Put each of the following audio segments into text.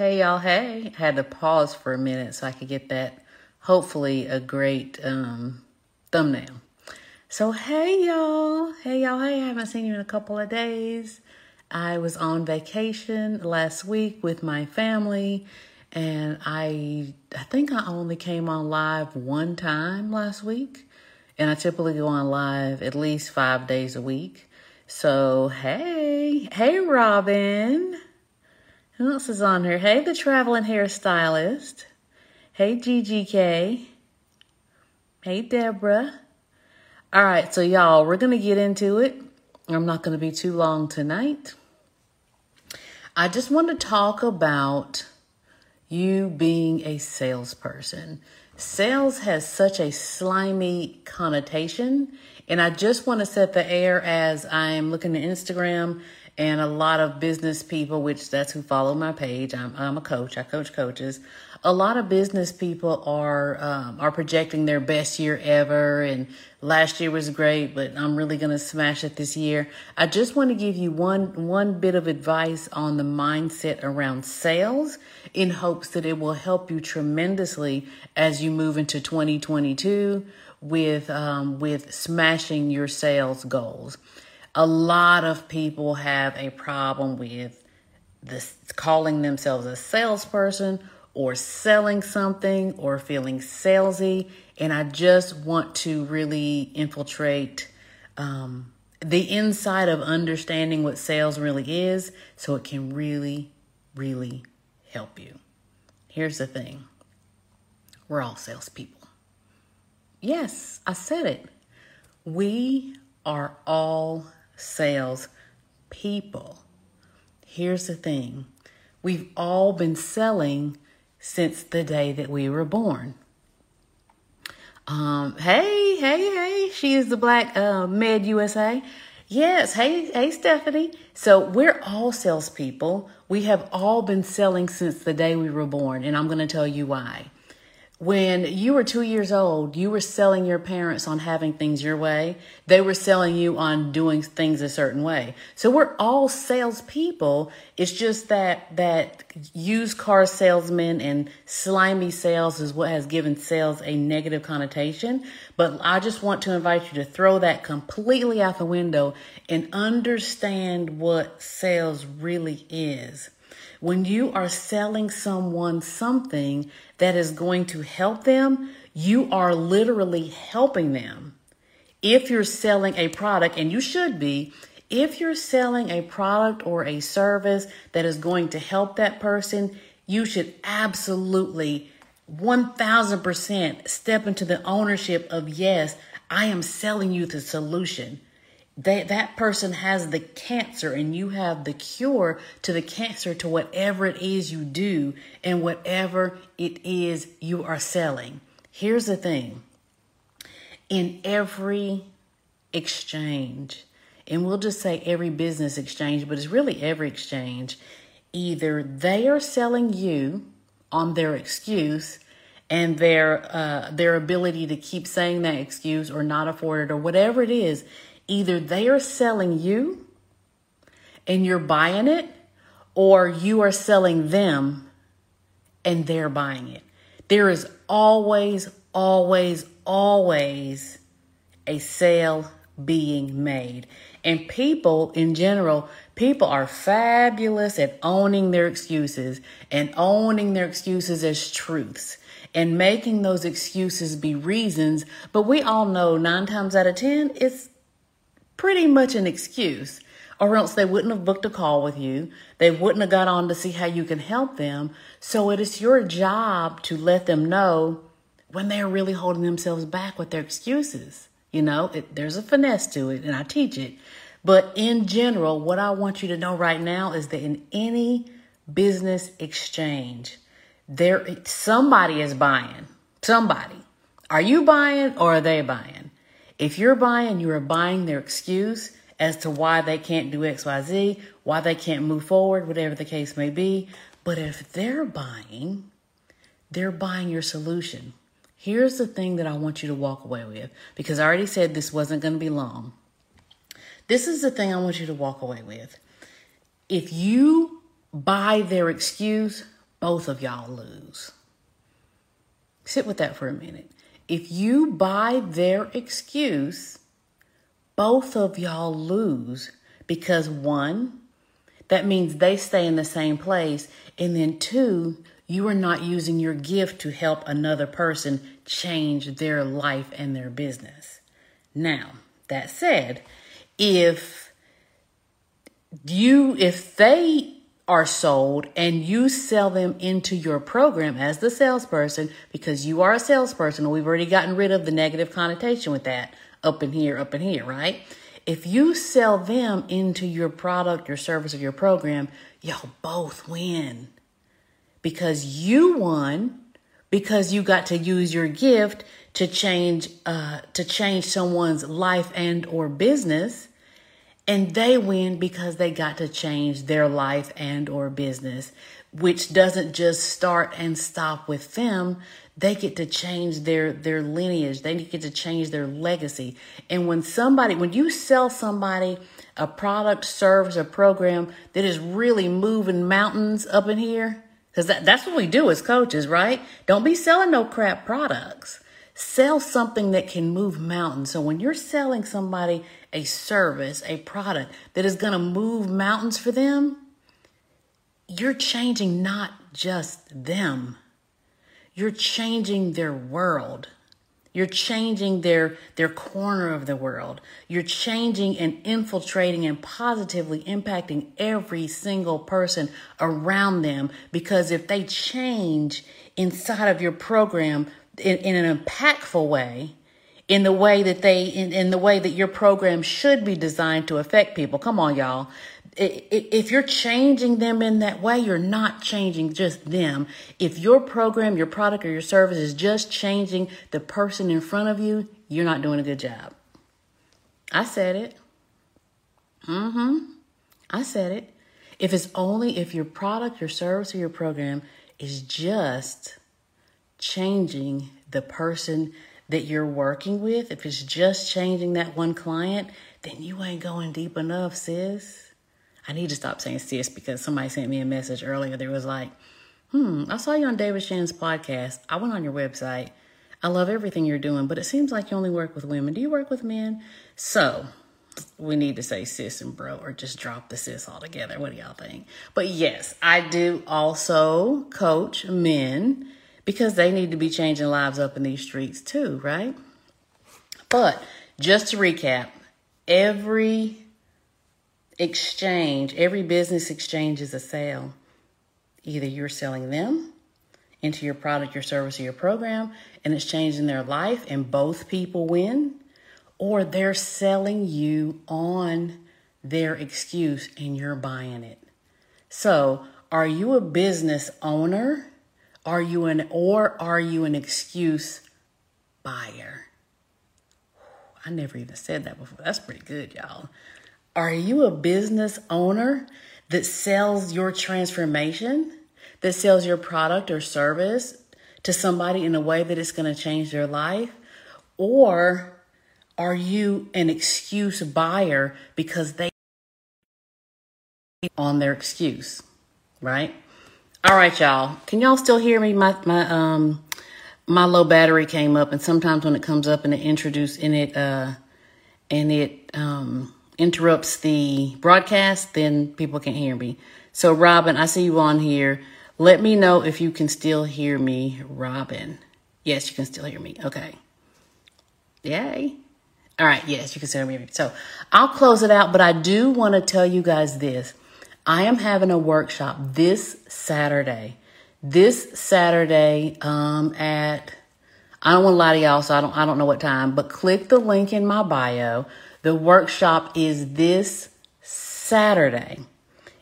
Hey y'all, hey. I had to pause for a minute so I could get that hopefully a great um, thumbnail. So hey y'all, hey y'all, hey, I haven't seen you in a couple of days. I was on vacation last week with my family and I I think I only came on live one time last week. And I typically go on live at least five days a week. So hey, hey Robin. Who else is on here? Hey, the traveling hairstylist. Hey, GGK. Hey, Deborah. All right, so y'all, we're going to get into it. I'm not going to be too long tonight. I just want to talk about you being a salesperson. Sales has such a slimy connotation, and I just want to set the air as I'm looking at Instagram and a lot of business people, which that's who follow my page. I'm, I'm a coach. I coach coaches. A lot of business people are um, are projecting their best year ever, and last year was great, but I'm really gonna smash it this year. I just want to give you one one bit of advice on the mindset around sales, in hopes that it will help you tremendously as you move into 2022 with um, with smashing your sales goals a lot of people have a problem with this calling themselves a salesperson or selling something or feeling salesy. And I just want to really infiltrate um, the inside of understanding what sales really is so it can really, really help you. Here's the thing we're all salespeople. Yes, I said it. We are all sales people. Here's the thing we've all been selling since the day that we were born. Um, hey, hey, hey, she is the Black uh, Med USA. Yes, hey, hey, Stephanie. So we're all salespeople. We have all been selling since the day we were born, and I'm going to tell you why when you were two years old, you were selling your parents on having things your way. They were selling you on doing things a certain way. So we're all salespeople. It's just that that used car salesman and slimy sales is what has given sales a negative connotation. But I just want to invite you to throw that completely out the window and understand what sales really is. When you are selling someone something that is going to help them, you are literally helping them. If you're selling a product, and you should be, if you're selling a product or a service that is going to help that person, you should absolutely 1000% step into the ownership of yes, I am selling you the solution that that person has the cancer and you have the cure to the cancer to whatever it is you do and whatever it is you are selling. Here's the thing. In every exchange, and we'll just say every business exchange, but it's really every exchange, either they are selling you on their excuse and their uh, their ability to keep saying that excuse or not afford it or whatever it is either they are selling you and you're buying it, or you are selling them and they're buying it. There is always, always, always a sale being made. And people in general, people are fabulous at owning their excuses and owning their excuses as truths and making those excuses be reasons. But we all know nine times out of 10, it's pretty much an excuse, or else they wouldn't have booked a call with you. They wouldn't have got on to see how you can help them. So it is your job to let them know when they're really holding themselves back with their excuses. You know, it, there's a finesse to it, and I teach it. But in general, what I want you to know right now is that in any business exchange, there somebody is buying. Somebody. Are you buying or are they buying? If you're buying, you are buying their excuse as to why they can't do XYZ, why they can't move forward, whatever the case may be. But if they're buying, they're buying your solution. Here's the thing that I want you to walk away with because I already said this wasn't going to be long. This is the thing I want you to walk away with. If you buy their excuse, both of y'all lose. Sit with that for a minute. If you buy their excuse, both of y'all lose because one, that means they stay in the same place. And then two, you are not using your gift to help another person change their life and their business. Now, that said, if you, if they are sold and you sell them into your program as the salesperson because you are a salesperson. We've already gotten rid of the negative connotation with that up in here, up in here, right? If you sell them into your product, your service, or your program, y'all both win because you won because you got to use your gift to change uh, to change someone's life and or business and they win because they got to change their life and or business which doesn't just start and stop with them. They get to change their their lineage. They get to change their legacy. And when somebody when you sell somebody a product service or program that is really moving mountains up in here because that, that's what we do as coaches right? Don't be selling no crap products sell something that can move mountains so when you're selling somebody a service, a product that is going to move mountains for them, you're changing not just them. You're changing their world. You're changing their, their corner of the world. You're changing and infiltrating and positively impacting every single person around them because if they change inside of your program in, in an impactful way, in the way that they in, in the way that your program should be designed to affect people. Come on y'all. If you're changing them in that way you're not changing just them. If your program your product or your service is just changing the person in front of you you're not doing a good job. I said it. Mm-hmm. I said it. If it's only if your product your service or your program is just changing the person that you're working with, if it's just changing that one client, then you ain't going deep enough, sis. I need to stop saying sis because somebody sent me a message earlier. There was like, hmm, I saw you on David Shen's podcast. I went on your website. I love everything you're doing, but it seems like you only work with women. Do you work with men? So we need to say sis and bro or just drop the sis altogether. What do y'all think? But yes, I do also coach men because they need to be changing lives up in these streets too, right? But just to recap, every exchange, every business exchange is a sale. Either you're selling them into your product, your service, or your program, and it's changing their life, and both people win, or they're selling you on their excuse and you're buying it. So, are you a business owner are you an or are you an excuse buyer? I never even said that before. That's pretty good, y'all. Are you a business owner that sells your transformation, that sells your product or service to somebody in a way that it's going to change their life? Or are you an excuse buyer because they on their excuse, right? All right, y'all. Can y'all still hear me? My my um my low battery came up, and sometimes when it comes up and it introduce in it uh and it um interrupts the broadcast, then people can't hear me. So Robin, I see you on here. Let me know if you can still hear me, Robin. Yes, you can still hear me. Okay. Yay. All right, yes, you can still hear me. So I'll close it out, but I do want to tell you guys this. I am having a workshop this Saturday. This Saturday um, at I don't want to lie to y'all, so I don't I don't know what time, but click the link in my bio. The workshop is this Saturday.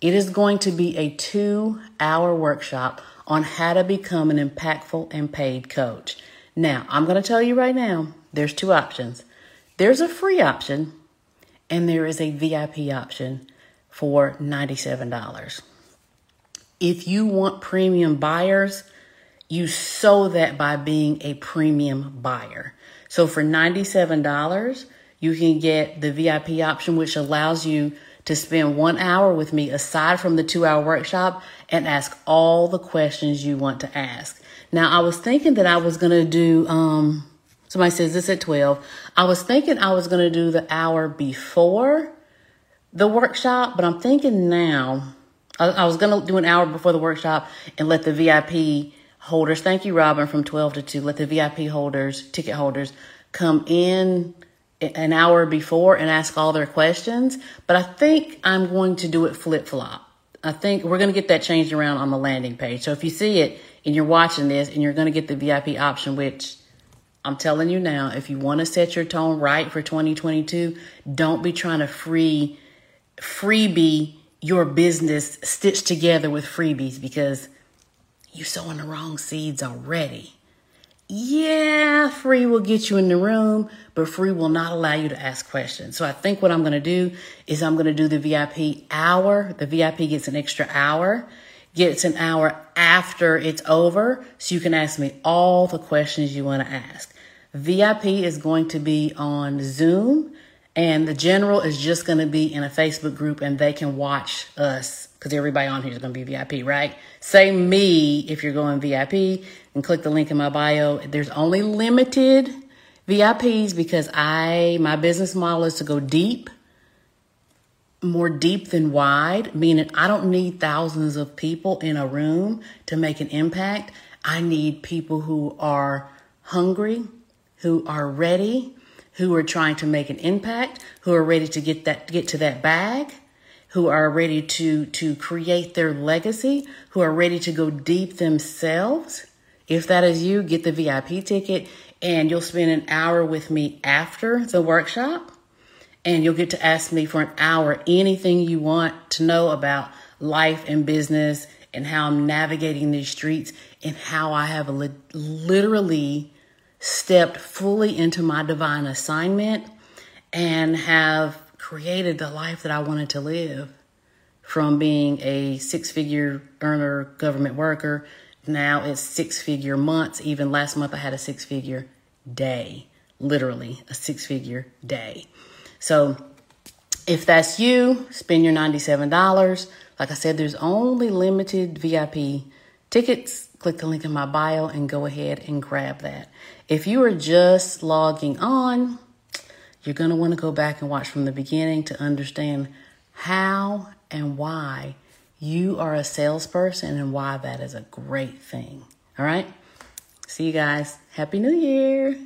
It is going to be a two hour workshop on how to become an impactful and paid coach. Now, I'm going to tell you right now there's two options there's a free option, and there is a VIP option for $97. If you want premium buyers, you sow that by being a premium buyer. So for $97, you can get the VIP option, which allows you to spend one hour with me aside from the two hour workshop and ask all the questions you want to ask. Now, I was thinking that I was going to do, um, somebody says this at 12. I was thinking I was going to do the hour before the workshop, but I'm thinking now, I, I was going to do an hour before the workshop and let the VIP holders, thank you, Robin, from 12 to 2, let the VIP holders, ticket holders come in an hour before and ask all their questions. But I think I'm going to do it flip flop. I think we're going to get that changed around on the landing page. So if you see it and you're watching this and you're going to get the VIP option, which I'm telling you now, if you want to set your tone right for 2022, don't be trying to free freebie your business stitched together with freebies because you're sowing the wrong seeds already. Yeah, free will get you in the room, but free will not allow you to ask questions. So I think what I'm going to do is I'm going to do the VIP hour. The VIP gets an extra hour, gets an hour after it's over. So you can ask me all the questions you want to ask. VIP is going to be on Zoom and the general is just going to be in a Facebook group and they can watch us because everybody on here is going to be VIP, right? Say me if you're going VIP and click the link in my bio. There's only limited VIPs because I, my business model is to go deep, more deep than wide, meaning I don't need thousands of people in a room to make an impact. I need people who are hungry, who are ready, who are trying to make an impact, who are ready to get that get to that bag, who are ready to to create their legacy, who are ready to go deep themselves. If that is you, get the VIP ticket and you'll spend an hour with me after the workshop and you'll get to ask me for an hour anything you want to know about life and business and how I'm navigating these streets and how I have li- literally stepped fully into my divine assignment and have created the life that I wanted to live from being a six figure earner government worker. Now it's six figure months. Even last month, I had a six figure day, literally a six figure day. So if that's you, spend your $97. Like I said, there's only limited VIP tickets. Click the link in my bio and go ahead and grab that. If you are just logging on, you're going to want to go back and watch from the beginning to understand how and why you are a salesperson and why that is a great thing. All right? See you guys. Happy New Year.